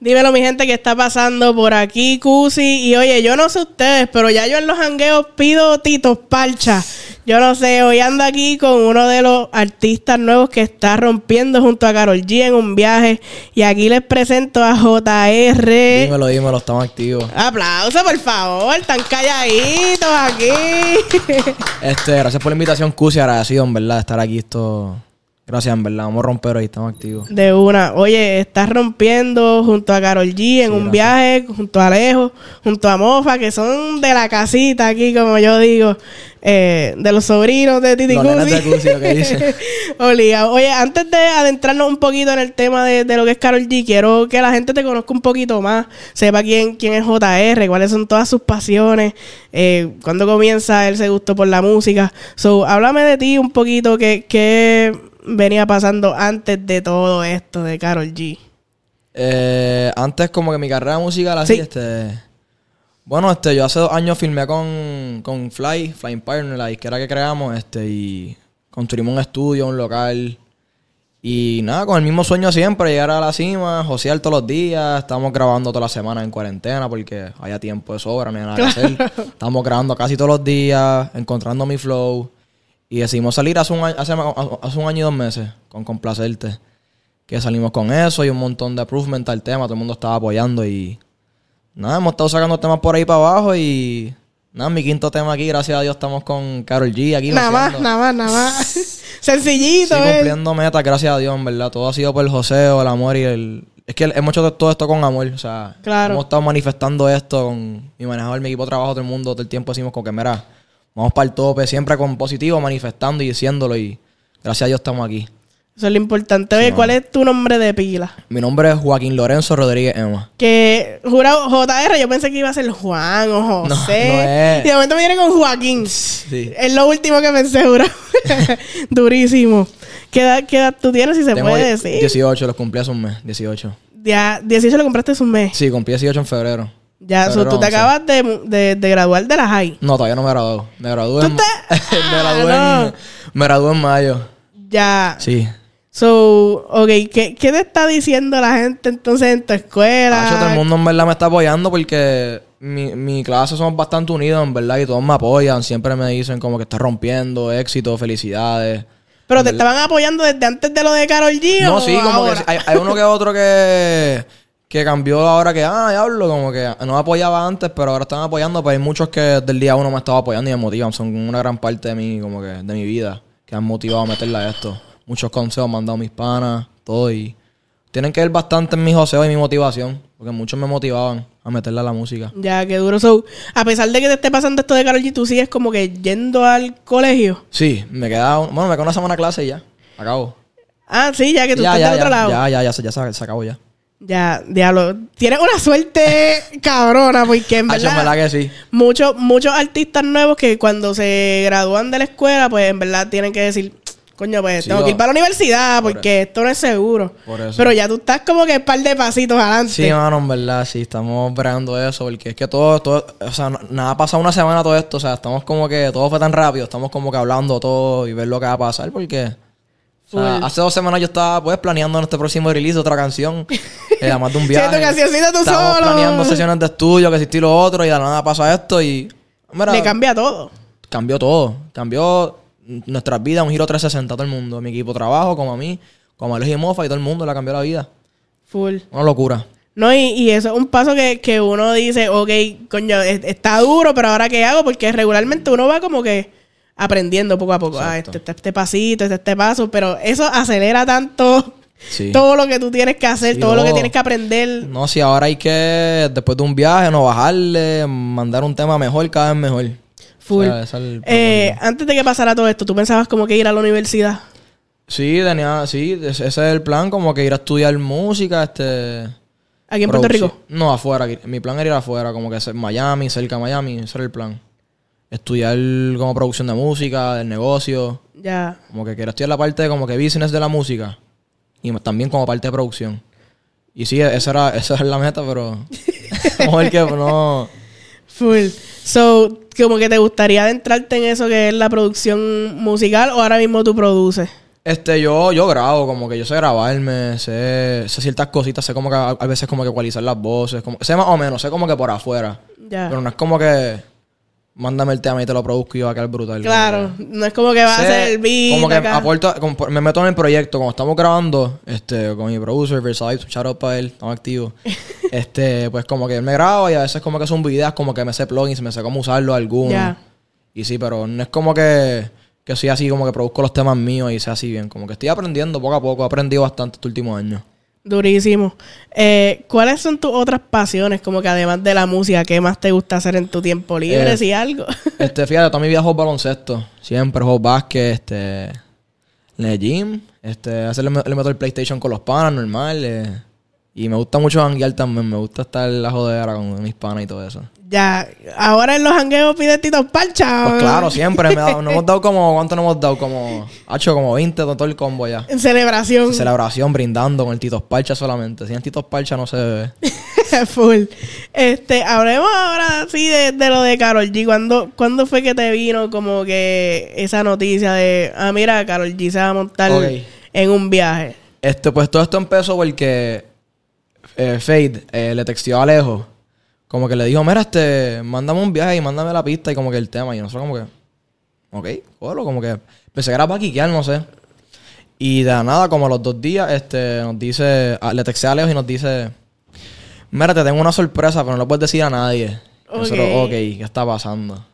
Dímelo, mi gente, que está pasando por aquí, Cusi. Y oye, yo no sé ustedes, pero ya yo en los hangueos pido titos parcha. Yo no sé, hoy ando aquí con uno de los artistas nuevos que está rompiendo junto a Carol G en un viaje. Y aquí les presento a JR. Dímelo, dímelo, estamos activos. Aplausos, por favor, están calladitos aquí. Este, gracias por la invitación, Cusi. Agradecido, en verdad, de estar aquí. Esto Gracias, en verdad. Vamos a romper hoy, estamos activos. De una. Oye, estás rompiendo junto a Carol G en un viaje, junto a Alejo, junto a Mofa, que son de la casita aquí, como yo digo, eh, de los sobrinos de Titi Cusi. Oye, antes de adentrarnos un poquito en el tema de, lo que es Carol G, quiero que la gente te conozca un poquito más, sepa quién, quién es JR, cuáles son todas sus pasiones, eh, cuándo comienza él se gustó por la música. So, háblame de ti un poquito, que, que venía pasando antes de todo esto de Carol G? Eh, antes como que mi carrera musical así, este... Bueno, este, yo hace dos años filmé con, con Fly, Flying Partner, la disquera que creamos, este, y construimos un estudio, un local. Y nada, con el mismo sueño siempre, llegar a la cima, josear todos los días. Estamos grabando toda la semana en cuarentena porque haya tiempo de sobra, no hay nada que hacer. Estamos grabando casi todos los días, encontrando mi flow. Y decidimos salir hace un, año, hace, un año y dos meses con Complacerte. Que salimos con eso y un montón de improvement al tema. Todo el mundo estaba apoyando y... Nada, hemos estado sacando temas por ahí para abajo y... Nada, mi quinto tema aquí, gracias a Dios, estamos con Carol G aquí. Nada más, nada más, nada más. Sencillito, sí, cumpliendo metas, gracias a Dios, en verdad. Todo ha sido por el joseo, el amor y el... Es que hemos hecho todo esto con amor, o sea... Claro. Hemos estado manifestando esto con mi manejador, mi equipo de trabajo, todo el mundo, todo el tiempo decimos con que, mira vamos para el tope, siempre con positivo, manifestando y diciéndolo. Y gracias a Dios estamos aquí. Eso es lo importante. Oye, ¿cuál es tu nombre de pila? Mi nombre es Joaquín Lorenzo Rodríguez Emma. Que, jurado, JR, yo pensé que iba a ser Juan o José. No, no es. Y de momento me viene con Joaquín. Sí. Es lo último que pensé, jurado. Durísimo. ¿Qué edad, ¿Qué edad, tú tienes, si se puede decir? 18, los cumplí hace un mes, 18. Ya, 18 lo compraste hace un mes. Sí, cumplí 18 en febrero. Ya, tú te acabas de, de, de, graduar de la high. No, todavía no me gradué. Me gradué, en, me, gradué en, me gradué en mayo. Ya. Sí. So, ok, ¿qué, ¿qué, te está diciendo la gente entonces en tu escuela? Hecho, todo el mundo en verdad me está apoyando porque mi, mi clase somos bastante unidos, en verdad, y todos me apoyan. Siempre me dicen como que estás rompiendo, éxito, felicidades. ¿Pero te estaban apoyando desde antes de lo de Carol G? No, sí, como que hay, hay uno que otro que que cambió ahora que, ah, diablo, como que no apoyaba antes, pero ahora están apoyando, pero hay muchos que del día uno me estaba apoyando y me motivan. Son una gran parte de mí, como que, de mi vida, que han motivado a meterla a esto. Muchos consejos me han dado mis panas, todo, y tienen que ver bastante en mi joseo y mi motivación, porque muchos me motivaban a meterla a la música. Ya, qué duro. So, a pesar de que te esté pasando esto de Karol G, ¿tú sigues como que yendo al colegio? Sí, me queda, bueno, me queda una semana clase y ya, acabo. Ah, sí, ya que tú estás ya, otro lado. Ya, ya, ya, ya, ya se acabó ya. Ya, diablo. Tienes una suerte cabrona, porque en verdad. que sí. Muchos, muchos artistas nuevos que cuando se gradúan de la escuela, pues en verdad tienen que decir, coño, pues tengo que ir para la universidad porque esto no es seguro. Pero ya tú estás como que un par de pasitos adelante. Sí, mano, en verdad, sí, estamos esperando eso, porque es que todo, todo, o sea, nada ha pasado una semana todo esto, o sea, estamos como que todo fue tan rápido, estamos como que hablando todo y ver lo que va a pasar, porque hace dos semanas yo estaba pues planeando nuestro próximo release otra canción. Eh, además de un viaje. Cancioncita tú solo. planeando sesiones de estudio, que si lo otro, y de nada pasa esto y. Me cambia todo. Cambió todo. Cambió nuestras vidas, un giro 360 a todo el mundo. Mi equipo de trabajo, como a mí, como a Luis y Mofa y todo el mundo le cambió la vida. Full. Una locura. No, y, y, eso es un paso que, que uno dice, ok, coño, está duro, pero ahora qué hago, porque regularmente uno va como que aprendiendo poco a poco. Ah, este, este, este, pasito, este, este paso, pero eso acelera tanto todo lo que tú tienes que hacer, todo lo que tienes que aprender. No, si ahora hay que, después de un viaje, no bajarle, mandar un tema mejor, cada vez mejor. Full. eh, antes de que pasara todo esto, ¿tú pensabas como que ir a la universidad? Sí, tenía, sí, ese es el plan, como que ir a estudiar música, este... ¿Aquí en Puerto Rico? No, afuera. Mi plan era ir afuera, como que Miami, cerca de Miami, ese era el plan estudiar como producción de música, del negocio. Ya. Como que quiero estudiar la parte de como que business de la música. Y también como parte de producción. Y sí, esa era, esa era la meta, pero. Vamos a ver que no. Full. So, como que te gustaría adentrarte en eso que es la producción musical o ahora mismo tú produces. Este, yo, yo grabo, como que yo sé grabarme, sé, sé ciertas cositas, sé como que a, a veces como que ecualizar las voces, como, sé más o menos, sé como que por afuera. Ya. Pero no es como que mándame el tema y te lo produzco y va a quedar brutal. Claro, no es como que va a ser el beat Como que acá. aporto, como me meto en el proyecto, como estamos grabando, este, con mi producer, Versailles, shout out para él, estamos activos. este, pues como que él me graba y a veces como que son videos, como que me sé plugins, me sé cómo usarlo alguno. Y sí, pero no es como que, que soy así, como que produzco los temas míos y sea así bien. Como que estoy aprendiendo poco a poco, he aprendido bastante este último año. Durísimo. Eh, ¿Cuáles son tus otras pasiones? Como que además de la música, ¿qué más te gusta hacer en tu tiempo libre? Eh, si algo. Este, fíjate, toda mi vida juego baloncesto. Siempre juego básquet, este. En el gym. Este, veces le, me- le meto el PlayStation con los panas, normal. eh, y me gusta mucho janguear también. Me gusta estar en la jodera con mis panas y todo eso. Ya, ahora en los hangueos pide Tito Parcha. Pues claro, siempre. Me nos hemos dado como. ¿Cuánto nos hemos dado? Como. Hacho, como 20 de todo el combo ya. En celebración. Celebración, brindando con el Titos Parcha solamente. Sin Titos Parcha no se bebe. Full. Este, hablemos ahora sí de, de lo de Carol G. ¿Cuándo, ¿Cuándo fue que te vino como que esa noticia de, ah, mira, Carol G se va a montar en un viaje? Este, pues todo esto empezó porque eh, Fade eh, le texteó a Alejo. Como que le dijo, mira, este, mándame un viaje y mándame la pista y como que el tema. Y nosotros como que, ok, cógelo, como que pensé que era para quiquear, no sé. Y de la nada, como a los dos días, este, nos dice, a- le texté a Alejo y nos dice, mira, te tengo una sorpresa, pero no lo puedes decir a nadie. Y Nosotros, Ok. ¿qué está pasando?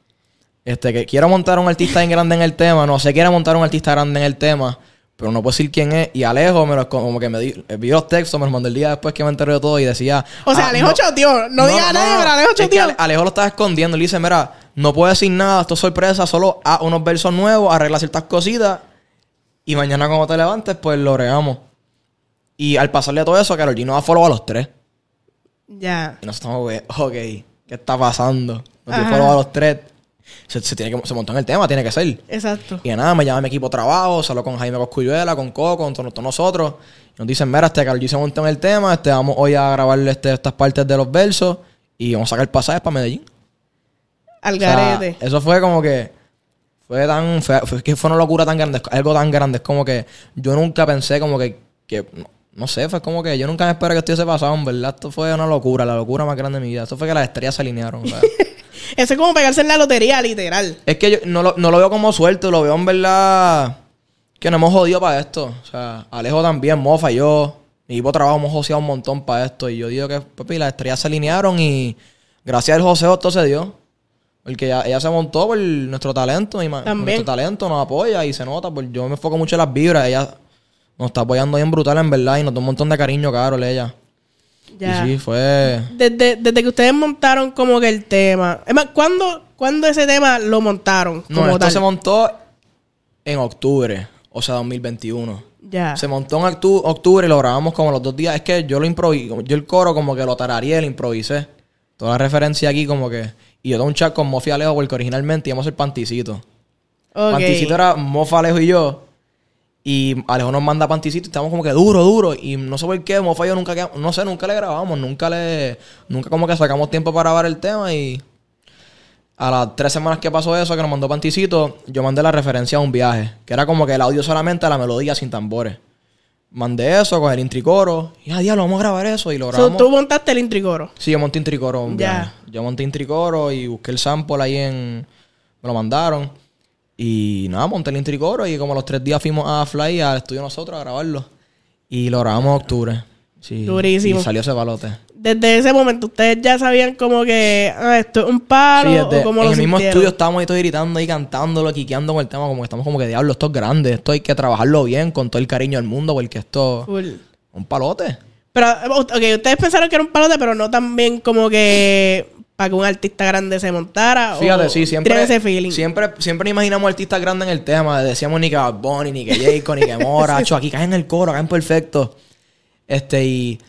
Este, que quiero montar un artista bien grande en el tema, no sé, quiere montar un artista grande en el tema, pero no puedo decir quién es. Y Alejo me lo, como que me di, vi los textos, me los mandó el día después que me enteré de todo y decía. O sea, ah, Alejo choteó. No, diga nada, pero Alejo Es que choteó. Ale- Alejo lo estaba escondiendo. Le dice, mira, no puedo decir nada, esto es sorpresa, solo a unos versos nuevos, arregla ciertas cositas. Y mañana cuando te levantes, pues lo regamos. Y al pasarle todo eso, nos da follow a los tres. Ya. Y nosotros estamos, ok, ¿qué está pasando? Nos dio follow a los tres. Se, se tiene que, se montó en el tema, tiene que ser. Exacto. Y nada, me llama mi equipo de trabajo, salgo con Jaime Coscuyuela, con Coco, con todos, nosotros. Y nos dicen, mira, este Karol G se montó en el tema, este, vamos hoy a grabar este, estas partes de los versos y vamos a sacar pasajes para Medellín. Al O sea, garete. eso fue como que fue tan fue, fue que fue una locura tan grande, algo tan grande, es como que yo nunca pensé como que, que no, no sé, fue como que yo nunca me esperé que esto hubiese pasado, en verdad, esto fue una locura, la locura más grande de mi vida. Esto fue que las estrellas se alinearon, o sea. Eso es como pegarse en la lotería, literal. Es que yo no lo, no lo veo como suerte, lo veo en verdad que nos hemos jodido para esto. O sea, Alejo también, Mofa y yo. Mi equipo de trabajo hemos joseado un montón para esto. Y yo digo que, papi, las estrellas se alinearon y gracias al joseo esto se dio. Porque ella, ella se montó por nuestro talento. Y También. nuestro talento nos apoya y se nota. Pues yo me enfoco mucho en las vibras. Ella nos está apoyando bien brutal, en verdad. Y nos da un montón de cariño, Carol, ella. Ya. Y sí, fue... Desde, desde que ustedes montaron como que el tema. Es más, ¿cuándo, ¿cuándo ese tema lo montaron? No, esto tal? se montó en octubre. O sea, 2021. Ya. Se montó en octu- octubre y lo grabamos como los dos días. Es que yo lo improvisé. Yo el coro como que lo tarareé, lo improvisé. Toda la referencia aquí como que... Y yo tengo un chat con Mofi Alejo porque originalmente íbamos a hacer Panticito. Ok. Panticito era Mofa Alejo y yo. Y Alejo nos manda Panticito y estamos como que duro, duro. Y no sé por qué, Mofa y yo nunca... quedamos- No sé, nunca le grabamos. Nunca le... Nunca como que sacamos tiempo para grabar el tema y... A las tres semanas que pasó eso, que nos mandó Panticito, yo mandé la referencia a un viaje. Que era como que el audio solamente a la melodía sin tambores. Mandé eso con el intricoro. Y ah, diablo, vamos a grabar eso. Y lo So, grabamos. tú montaste el intricoro. Sí, yo monté intricoro. Ya. Yo monté intricoro y busqué el sample ahí en... Me lo mandaron. Y nada, monté el intricoro y como a los tres días fuimos a Fly al estudio nosotros a grabarlo. Y lo grabamos en octubre. Sí. Durísimo. Y salió ese balote. Desde ese momento, ¿ustedes ya sabían como que ah, esto es un palo? Sí, o desde- cómo en lo el mismo sintieron? estudio estábamos ahí todos gritando y cantándolo, quiqueando con el tema, como que estamos como que diablo, esto es grande, esto hay que trabajarlo bien, con todo el cariño del mundo, porque esto Full. es un palote. Pero, ok, ustedes pensaron que era un palote, pero no tan bien como que para que un artista grande se montara. Fíjate, o sí, siempre, tienen ese feeling. siempre, siempre imaginamos artistas grandes en el tema, decíamos ni que Bad Bunny, ni que Jacob, ni que Mora, Acho, aquí caen en el coro, caen perfecto. Este, y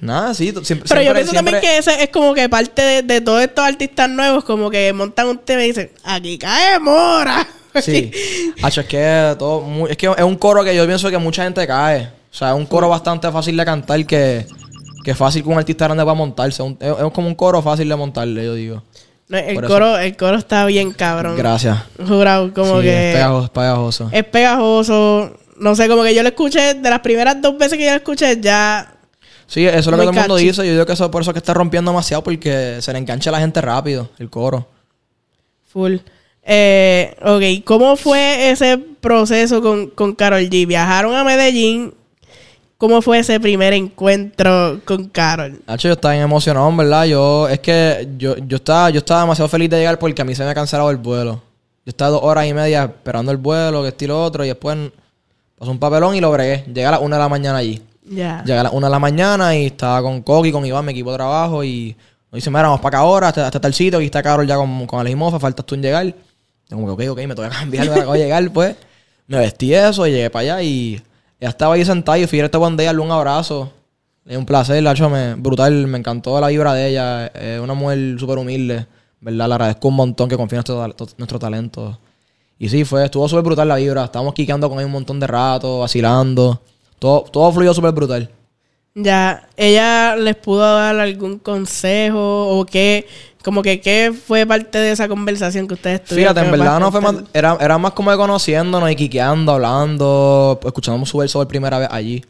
nada, sí, siempre, Pero yo siempre- pienso también que ese es como que parte de, de todos estos artistas nuevos, como que montan un tema y dicen, aquí cae Mora. Sí. Hacho, es que todo, es que es un coro que yo pienso que mucha gente cae. O sea, es un coro bastante fácil de cantar que, que fácil que un artista grande va a montarse. Un- es, es como un coro fácil de montarle, yo digo. No, el, eso. coro, el coro está bien cabrón. Gracias. Jurado, como Sí, que es pegajoso. es pegajoso. es pegajoso. No sé, como que yo lo escuché, de las primeras dos veces que yo lo escuché, ya Sí, eso es lo que todo el mundo dice. Yo digo que eso es por eso que está rompiendo demasiado porque se le engancha a la gente rápido, el coro. full. Eh, ok, ¿cómo fue ese proceso con, con Carol G? Viajaron a Medellín. ¿Cómo fue ese primer encuentro con Carol? Nacho, yo estaba bien emocionado, verdad. Yo, es que yo, yo estaba, yo estaba demasiado feliz de llegar porque a mí se me ha cancelado el vuelo. Yo estaba dos horas y media esperando el vuelo, que estilo otro, y después pasó un papelón y lo bregué. Llegué a las una de la mañana allí. Ya. Llegué a las una de la mañana y estaba con Coqui, con Iván, mi equipo de trabajo, y nos dicen, mira, vamos para acá ahora, hasta, hasta tal sitio, aquí está Carol ya con, con Alex Mofa, faltas tú en llegar. Yo como que, ok, ok, me toca cambiar, me acabo de llegar, pues. Me vestí eso y llegué para allá y ella estaba ahí sentada y fui a buen día, darle un abrazo. Es un placer, la hecho, me, brutal, me encantó la vibra de ella. Es una mujer súper humilde, ¿verdad? Le agradezco un montón que confíe en nuestro talento. Y sí, fue, estuvo súper brutal la vibra. Estábamos quiqueando con ella un montón de rato, vacilando. Todo, todo fluyó súper brutal. Ya, ella les pudo dar algún consejo o qué, como que qué fue parte de esa conversación que ustedes tuvieron. Fíjate, en verdad no fue más, era, era más como de conociéndonos y quiqueando, hablando, escuchando su verso por primera vez allí.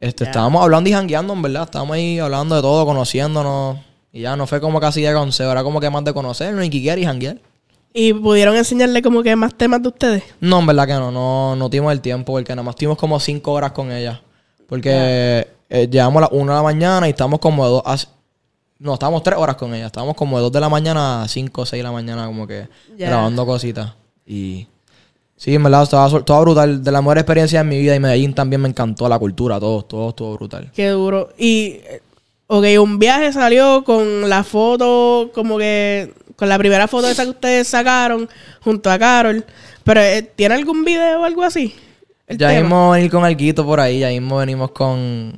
Este, Ya. estábamos hablando y jangueando, en verdad. Estábamos ahí hablando de todo, conociéndonos. Y ya no fue como casi de consejo, era como que más de conocernos y quiquear y janguear. Y pudieron enseñarle como que más temas de ustedes. No, en verdad que no, no, no tuvimos el tiempo porque nada más tuvimos como cinco horas con ella. Porque eh, llegamos a las una de la mañana y estamos como de dos a... No, estábamos tres horas con ella. Estábamos como de dos de la mañana a cinco o seis de la mañana como que grabando cositas. Y... Sí, en verdad, estaba, estaba brutal. De la mejor experiencia de mi vida y Medellín también me encantó la cultura, todo, todo estuvo brutal. Qué duro. Y, eh, ok, un viaje salió con la foto, como que, con la primera foto esa que ustedes sacaron junto a Carol. Pero, eh, ¿tiene algún video o algo así? El ya tema. mismo venir con alguito por ahí, ya mismo venimos con,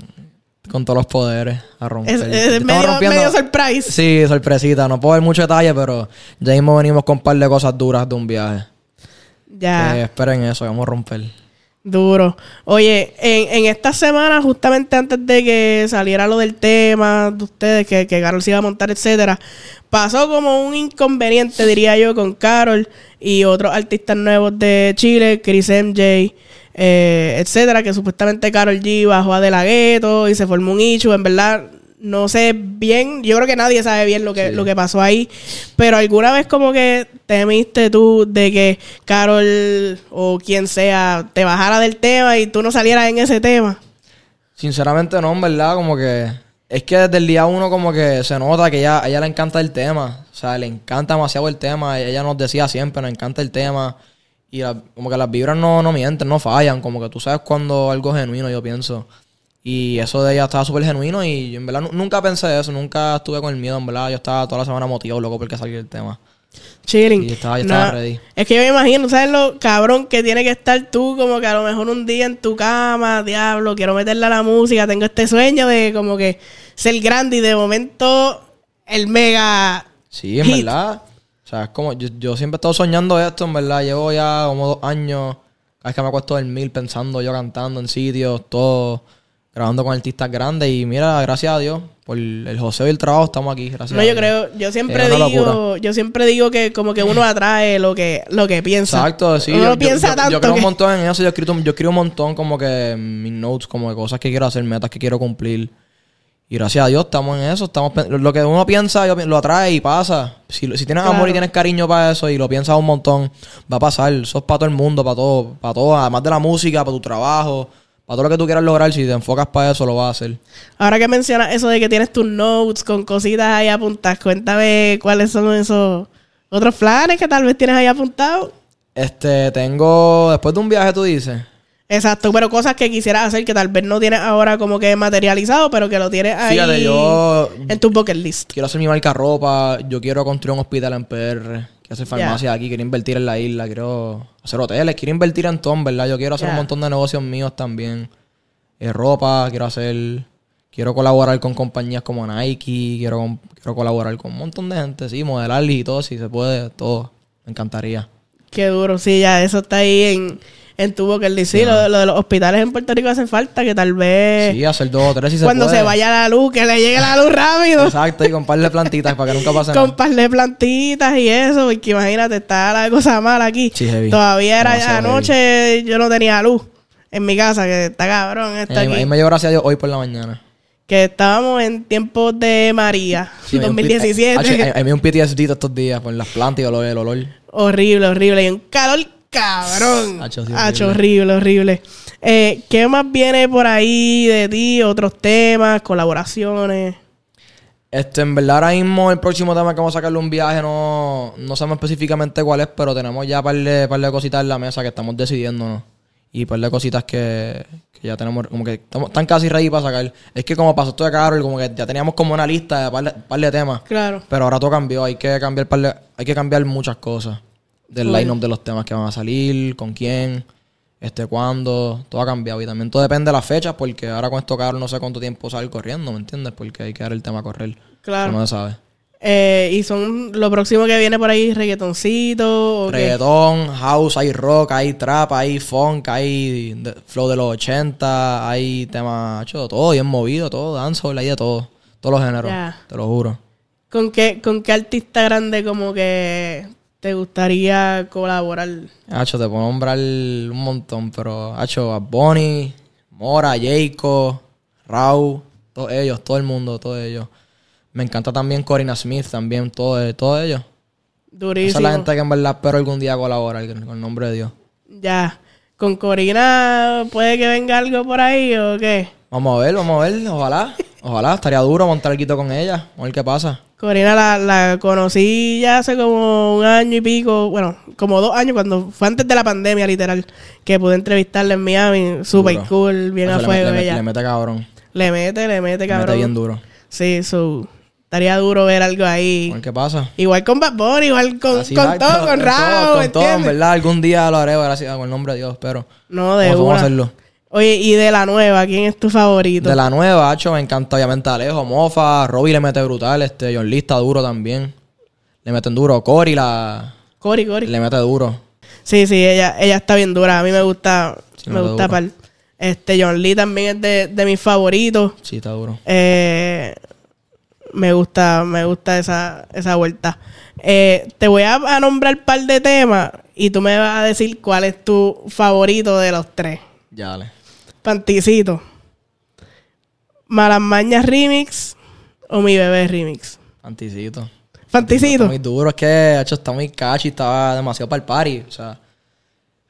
con todos los poderes a romper. Es, medio, rompiendo- medio surprise. Sí, sorpresita. No puedo ver mucho detalle, pero ya mismo venimos con un par de cosas duras de un viaje. Ya. Eh, esperen eso, vamos a romper. Duro. Oye, en, en esta semana, justamente antes de que saliera lo del tema de ustedes, que, que Carol se iba a montar, etcétera, pasó como un inconveniente, diría yo, con Carol y otros artistas nuevos de Chile, Chris MJ, eh, etcétera, que supuestamente Carol G bajó a De La Ghetto y se formó un issue. En verdad, no sé bien, yo creo que nadie sabe bien lo que, Sí. lo que pasó ahí, pero alguna vez como que temiste tú de que Carol o quien sea te bajara del tema y tú no salieras en ese tema. Sinceramente no, en verdad, como que... Es que desde el día uno como que se nota que ella, a ella le encanta el tema. O sea, le encanta demasiado el tema. Ella nos decía siempre, nos encanta el tema. Y la- como que las vibras no, no mienten, no fallan. Como que tú sabes cuando algo es genuino, yo pienso. Y eso de ella estaba súper genuino y yo en verdad nu- nunca pensé eso. Nunca estuve con el miedo, en verdad. Yo estaba toda la semana motivado, loco, porque saliera el tema. Chilling. Y estaba- yo estaba ready. Es que yo me imagino, ¿sabes lo cabrón que tiene que estar tú? Como que a lo mejor un día en tu cama, diablo, quiero meterle a la música, tengo este sueño de como que ser grande y de momento el mega Sí, en hit. verdad. O sea, es como, yo, yo siempre he estado soñando esto, en verdad. Llevo ya como dos años, cada vez que me acuesto dormir, pensando yo cantando en sitios, todo, grabando con artistas grandes. Y mira, gracias a Dios, por el joseo y el trabajo, estamos aquí. Gracias No, a yo Dios. creo, yo siempre digo, yo siempre digo que como que uno atrae lo que, lo que piensa. Exacto, sí. Uno yo, yo- piensa yo- tanto yo creo que- un montón en eso. Yo, he escrito, yo escribo un montón como que mis notes, como de cosas que quiero hacer, metas que quiero cumplir. Y gracias a Dios estamos en eso. Estamos, lo que uno piensa lo atrae y pasa. Si, si tienes amor y tienes cariño para eso y lo piensas un montón, va a pasar. Eso es para todo el mundo, para todo, para todo. Además de la música, para tu trabajo, para todo lo que tú quieras lograr. Si te enfocas para eso, lo vas a hacer. Ahora que mencionas eso de que tienes tus notes con cositas ahí apuntadas, cuéntame cuáles son esos otros planes que tal vez tienes ahí apuntados. Este, tengo, después de un viaje, tú dices. Exacto, pero cosas que quisieras hacer que tal vez no tienes ahora como que materializado, pero que lo tienes ahí Fíjate, yo en tu bucket list. quiero hacer mi marca ropa, yo quiero construir un hospital en PR, quiero hacer farmacia aquí, quiero invertir en la isla, quiero hacer hoteles, quiero invertir en todo, ¿verdad? Yo quiero hacer un montón de negocios míos también. Eh, ropa, quiero hacer, quiero colaborar con compañías como Nike, quiero, quiero colaborar con un montón de gente, sí, modelar y todo, si se puede, todo. Me encantaría. Qué duro, sí, ya eso está ahí en, en tu boca. El sí, lo, lo, de los hospitales en Puerto Rico hace falta, que tal vez... Sí, hacer dos o tres si se Cuando puede. se vaya la luz, que le llegue la luz rápido. Exacto, y con par de plantitas para que nunca pase con nada. par de plantitas y eso, porque imagínate, está la cosa mala aquí. Sí, heavy. Todavía era Demasiado anoche, yo no tenía luz en mi casa, que está cabrón, está aquí. me dio gracias a Dios hoy por la mañana. Que estábamos en tiempos de María, Sí, me dio un pi- 2017. eh, Hacho, eh, eh, me dio un PTSD estos días por las plantas y el olor. El olor. horrible, horrible. Y un calor cabrón. Hacho, sí, horrible, horrible. Eh, ¿Qué más viene por ahí de ti? Otros temas, colaboraciones. Este, en verdad, ahora mismo el próximo tema que vamos a sacarle un viaje no, no sabemos específicamente cuál es, pero tenemos ya un par de, par de cositas en la mesa que estamos decidiendo, ¿no? Y un par de cositas que, que ya tenemos, como que estamos, están casi ready para sacar. Es que como pasó esto de Carol, como que ya teníamos como una lista de par de, par de temas. Claro. Pero ahora todo cambió, hay que cambiar par de- hay que cambiar muchas cosas. Del Bueno. line-up de los temas que van a salir, con quién, este, cuándo, todo ha cambiado. Y también todo depende de las fechas, porque ahora con esto Carol no sé cuánto tiempo sale corriendo, ¿me entiendes? Porque hay que dar el tema a correr. Claro. Eso no se sabe. Eh, y son lo próximo que viene por ahí, reggaetoncito. ¿o qué? House, hay rock, hay trap, hay funk, hay flow de los 80, hay temas, todo bien movido, todo, dancehall, hay de todo. Todos los géneros, te lo juro. ¿Con qué, ¿Con qué artista grande como que te gustaría colaborar? Hacho, te puedo nombrar un montón, pero Hacho, Bunny, Mora, Jayco, Rau, todos ellos, todo el mundo, todos ellos. Me encanta también Corina Smith, también, todo- todos ellos. Esa Durísimo. es la gente que en verdad espero algún día colaborar, con el nombre de Dios. Ya. ¿Con Corina puede que venga algo por ahí o qué? Vamos a ver, vamos a ver, ojalá. Ojalá, estaría duro montar el quito con ella, a ver qué pasa. Corina la, la conocí ya hace como un año y pico, bueno, como dos años, cuando fue antes de la pandemia, literal, que pude entrevistarla en Miami, super Duro. cool, bien a le, fuego le- ella. le mete cabrón. Le mete, le mete, Le cabrón. mete bien duro. Sí, so, estaría duro ver algo ahí. qué pasa. Igual con Bad Bunny, igual con, Así, con todo, con todo, Rao, Con todo, en verdad, algún día lo haré, gracias, con el nombre de Dios, pero No, de vamos, una. hacerlo. Oye, y de la nueva, ¿quién es tu favorito? De la nueva, Hacho, me encanta obviamente Alejo, Mofa, Robbie le mete brutal, este, John Lee está duro también. Le meten duro. Cory la, Cori, Cori. le mete duro. Sí, sí, ella, ella está bien dura. A mí me gusta, Sí, me me gusta par. Este, John Lee también es de, de mis favoritos. Sí, está duro. Eh, me gusta, me gusta esa, esa vuelta. Eh, te voy a, a nombrar un par de temas y tú me vas a decir cuál es tu favorito de los tres. Ya, dale. Panticito. Malas Mañas Remix o Mi Bebé Remix. Anticito. Fanticito. Está muy duro, es que hecho, está muy catchy, estaba demasiado para el party. O sea,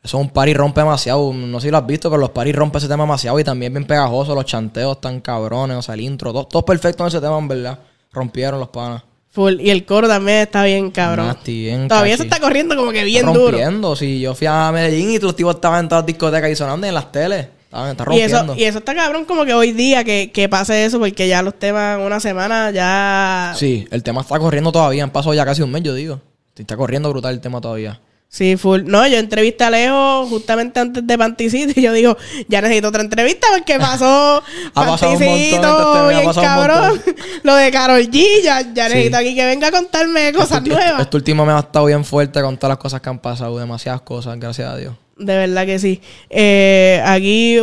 eso es un party rompe demasiado. No sé si lo has visto, pero los party rompe ese tema demasiado y también bien pegajoso. Los chanteos tan cabrones, o sea, el intro, todo, todo perfecto en ese tema, en verdad. Rompieron los panas. Full. Y el coro también está bien cabrón. Nasty, bien Todavía se catchy. está corriendo como que bien Está duro. rompiendo. Si yo fui a Medellín y los tipos estaban en todas las discotecas y sonando y en las teles. Estaban, está Y eso, rompiendo. y eso está cabrón como que hoy día que, que pase eso, porque ya los temas en una semana ya... Sí, el tema está corriendo todavía. Han pasado ya casi un mes, yo digo. Está corriendo brutal el tema todavía. Sí, full. No, yo entrevisté a Alejo justamente antes de Panticito y yo digo, ya necesito otra entrevista porque pasó Panticito, bien pasado un cabrón. Lo de Carol G, ya, ya Sí. necesito aquí que venga a contarme cosas este, nuevas. Este último mes ha estado bien fuerte con todas las cosas que han pasado. Demasiadas cosas, gracias a Dios. De verdad que sí. Eh, aquí,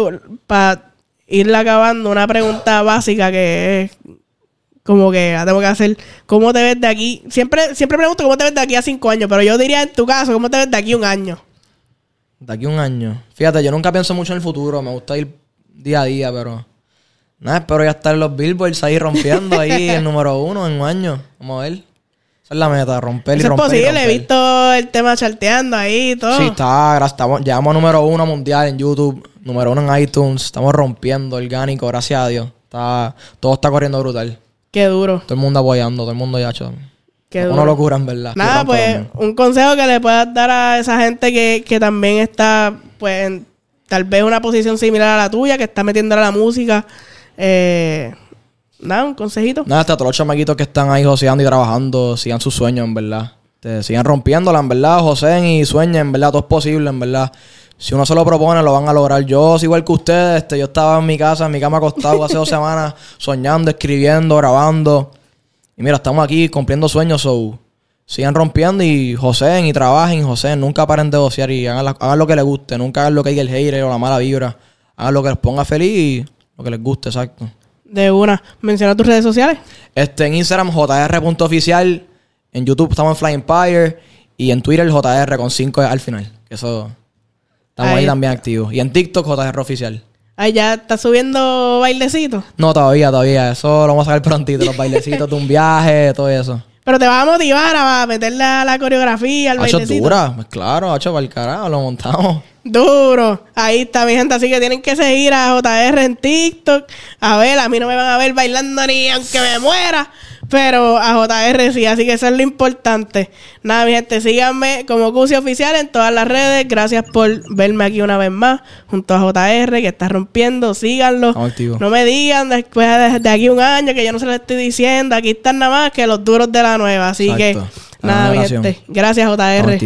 para irla acabando, una pregunta básica que es como que la tengo que hacer. ¿Cómo te ves de aquí? Siempre, siempre pregunto cómo te ves de aquí a cinco años, pero yo diría en tu caso, ¿cómo te ves de aquí a un año? De aquí a un año. Fíjate, yo nunca pienso mucho en el futuro. Me gusta ir día a día, pero... Nada, espero ya estar en los billboards ahí rompiendo ahí el número uno en un año. Vamos a ver. Esa es la meta, romper y Eso es romper y posible, he visto el tema charteando ahí y todo. Sí, está, gracias, estamos, llegamos a número uno mundial en YouTube, número uno en iTunes, estamos rompiendo orgánico, gracias a Dios. Está, todo está corriendo brutal. Qué duro. Todo el mundo apoyando, todo el mundo ya. Qué Una duro. locura, en verdad. Nada, pues un consejo que le puedas dar a esa gente que, que también está, pues, en tal vez una posición similar a la tuya, que está metiendo a la música. Eh, nada, un consejito. Nada, hasta todos los chamaquitos que están ahí joseando y trabajando, sigan sus sueños, en verdad. Te sigan rompiéndola, en verdad, joseen y sueñen, en verdad, todo es posible, en verdad. Si uno se lo propone, lo van a lograr. Yo, igual que ustedes, este, yo estaba en mi casa, en mi cama acostado hace dos semanas, soñando, escribiendo, grabando. Y mira, estamos aquí cumpliendo sueños, so, sigan rompiendo y José y trabajen José nunca paren de vocear y hagan, la- hagan lo que les guste, nunca hagan lo que diga el hater o la mala vibra. Hagan lo que les ponga feliz y lo que les guste, exacto. De una. Menciona tus redes sociales. Este, en Instagram, jr.oficial. En YouTube estamos en Flying Empire. Y en Twitter, JR con 5 al final. Eso. Estamos Ahí también activos. Y en TikTok, JR oficial. Ahí ya está subiendo bailecitos. No, todavía, todavía. Eso lo vamos a sacar prontito. Los bailecitos de un viaje, todo eso. Pero te vas a motivar a meterle a la coreografía, al Hacho bailecito. dura. Pues claro, hacho para el carajo. Lo montamos. Duro. Ahí está mi gente. Así que tienen que seguir a JR en TikTok. A ver, a mí no me van a ver bailando ni aunque me muera. Pero a JR sí, así que eso es lo importante. Nada, mi gente, síganme como Cusi Oficial en todas las redes. Gracias por verme aquí una vez más junto a JR que está rompiendo. Síganlo. No me digan después de, de, aquí un año que yo no se lo estoy diciendo. Aquí están nada más que los duros de la nueva. Así que, nada, mi gente. Gracias, JR.